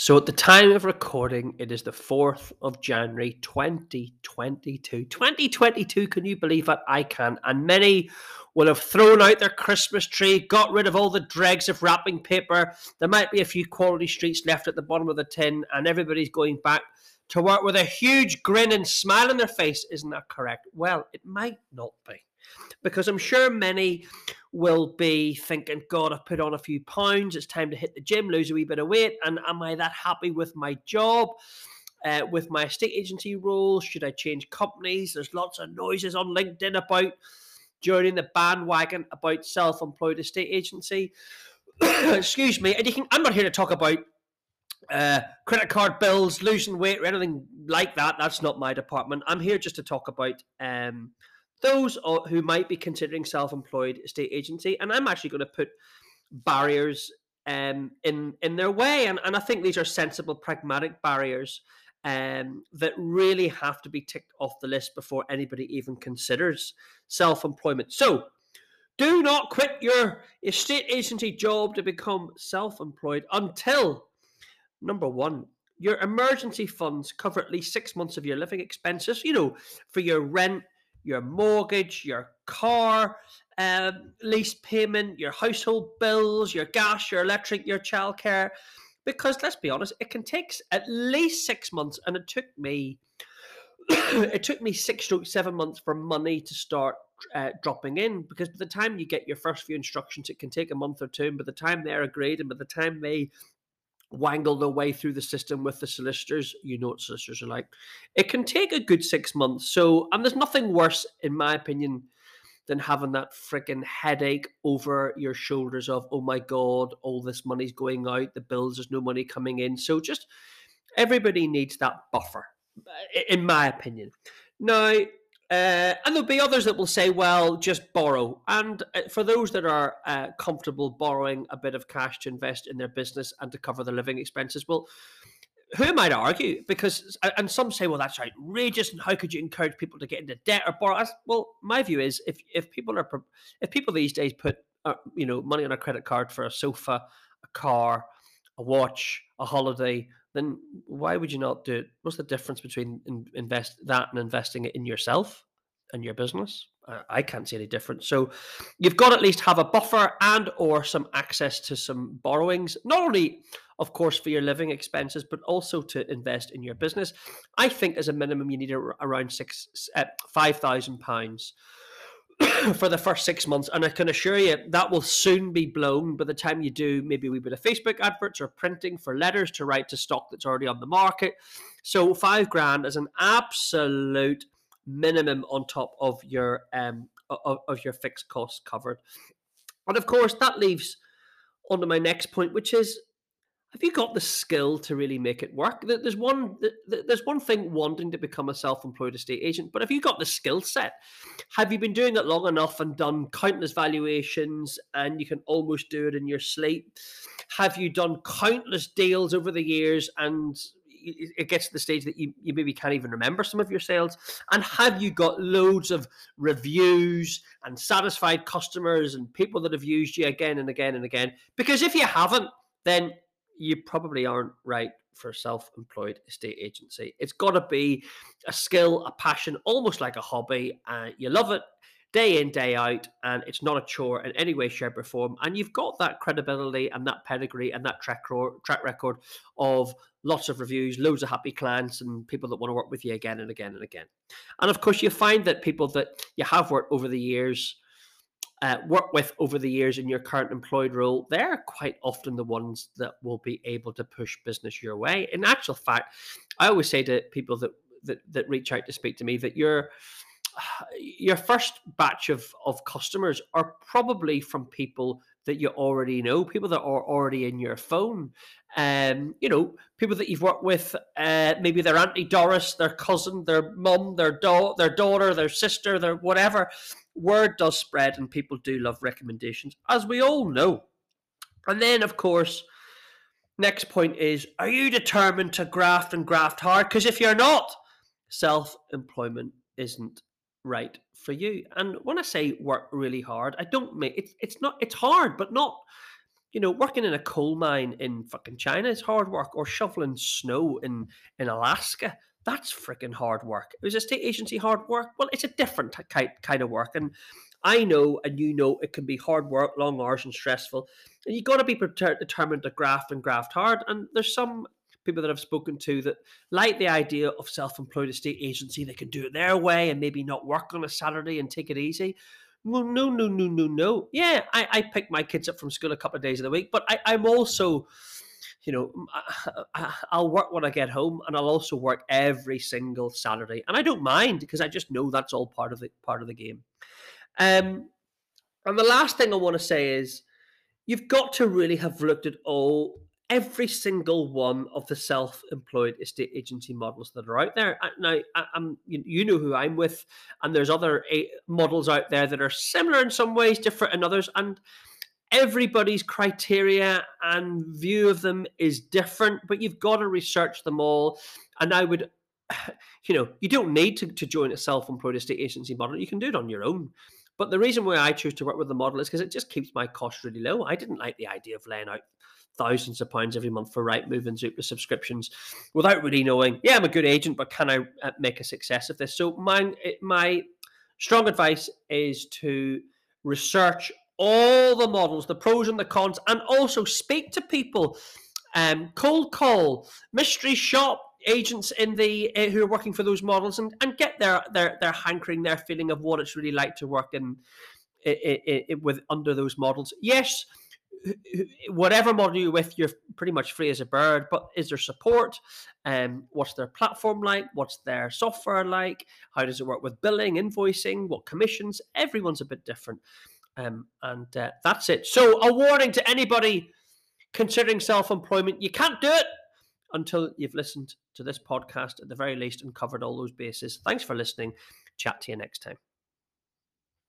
So at the time of recording, it is the 4th of January 2022. 2022, can you believe that? I can. And many will have thrown out their Christmas tree, got rid of all the dregs of wrapping paper. There might be a few quality streets left at the bottom of the tin, and everybody's going back to work with a huge grin and smile on their face. Isn't that correct? Well, it might not be because I'm sure many will be thinking, God, I've put on a few pounds. It's time to hit the gym, lose a wee bit of weight. And am I that happy with my job? Uh, with my estate agency role, should I change companies? There's lots of noises on LinkedIn about joining the bandwagon about self-employed estate agency. Excuse me, and you can. I'm not here to talk about uh, credit card bills, losing weight, or anything like that. That's not my department. I'm here just to talk about um, those who might be considering self-employed estate agency, and I'm actually going to put barriers um, in in their way, and, and I think these are sensible, pragmatic barriers um, that really have to be ticked off the list before anybody even considers self-employment. So, do not quit your estate agency job to become self-employed until number one your emergency funds cover at least six months of your living expenses. You know, for your rent your mortgage, your car um, lease payment, your household bills, your gas, your electric, your childcare. Because let's be honest, it can take at least six months, and it took me it took me six to seven months for money to start uh, dropping in. Because by the time you get your first few instructions, it can take a month or two. And by the time they're agreed, and by the time they wangle their way through the system with the solicitors. You know what solicitors are like. It can take a good six months. So, and there's nothing worse, in my opinion, than having that freaking headache over your shoulders of, oh my God, all this money's going out, the bills, there's no money coming in. So, just everybody needs that buffer, in my opinion. Now, uh, and there'll be others that will say, well, just borrow. And uh, for those that are uh, comfortable borrowing a bit of cash to invest in their business and to cover their living expenses, well, who might argue? Because, and some say, well, that's outrageous. And how could you encourage people to get into debt or borrow? Well, my view is if, if people are, if people these days put, uh, you know, money on a credit card for a sofa, a car, a watch, a holiday, then why would you not do it? What's the difference between invest that and investing it in yourself and your business? I can't see any difference. So you've got to at least have a buffer and or some access to some borrowings, not only of course for your living expenses, but also to invest in your business. I think as a minimum you need around six uh, five thousand pounds for the first six months. And I can assure you that will soon be blown by the time you do maybe a wee bit of Facebook adverts or printing for letters to write to stock that's already on the market. So five grand is an absolute minimum on top of your um of, of your fixed costs covered. And of course that leaves on to my next point, which is have you got the skill to really make it work? There's one there's one thing wanting to become a self-employed estate agent, but have you got the skill set? Have you been doing it long enough and done countless valuations and you can almost do it in your sleep? Have you done countless deals over the years and it gets to the stage that you, you maybe can't even remember some of your sales? And have you got loads of reviews and satisfied customers and people that have used you again and again and again? Because if you haven't, then you probably aren't right for a self-employed estate agency. It's got to be a skill, a passion, almost like a hobby. Uh, you love it day in, day out, and it's not a chore in any way, shape, or form. And you've got that credibility and that pedigree and that track, track record of lots of reviews, loads of happy clients, and people that want to work with you again and again and again. And of course, you find that people that you have worked over the years uh, work with over the years in your current employed role, they're quite often the ones that will be able to push business your way. In actual fact, I always say to people that that, that reach out to speak to me that your your first batch of of customers are probably from people that you already know, people that are already in your phone. Um, you know, people that you've worked with, uh, maybe their auntie Doris, their cousin, their mum, their da- their daughter, their sister, their whatever word does spread and people do love recommendations, as we all know. And then, of course, next point is are you determined to graft and graft hard? Because if you're not, self employment isn't right for you. And when I say work really hard, I don't mean it's it's not it's hard, but not you know, working in a coal mine in fucking China is hard work, or shoveling snow in in Alaska. That's freaking hard work. It was a state agency hard work? Well, it's a different kind kind of work, and I know, and you know, it can be hard work, long hours, and stressful. And you got to be determined to graft and graft hard. And there's some people that I've spoken to that like the idea of self-employed estate agency. They can do it their way and maybe not work on a Saturday and take it easy. Well, no, no, no, no, no. Yeah, I, I pick my kids up from school a couple of days of the week, but I, I'm also, you know, I'll work when I get home, and I'll also work every single Saturday, and I don't mind because I just know that's all part of the part of the game. Um, and the last thing I want to say is, you've got to really have looked at all every single one of the self-employed estate agency models that are out there. Now, I, am you, know who I'm with, and there's other eh, models out there that are similar in some ways, different in others, and everybody's criteria and view of them is different. But you've got to research them all, and I would. You know, you don't need to, to join a self-employed estate agency model. You can do it on your own. But the reason why I choose to work with the model is because it just keeps my costs really low. I didn't like the idea of laying out thousands of pounds every month for Rightmove and Zoopla subscriptions without really knowing, yeah, I'm a good agent, but can I uh, make a success of this? So my my strong advice is to research all the models, the pros and the cons, and also speak to people. Um, cold call, mystery shop agents in the uh, who are working for those models, and, and get their their their hankering, their feeling of what it's really like to work in, in, in with under those models. Yes, whatever model you're with, you're pretty much free as a bird. But is there support? Um, what's their platform like? What's their software like? How does it work with billing, invoicing? What commissions? Everyone's a bit different. Um, and uh, that's it. So, a warning to anybody considering self employment you can't do it until you've listened to this podcast at the very least and covered all those bases. Thanks for listening. Chat to you next time.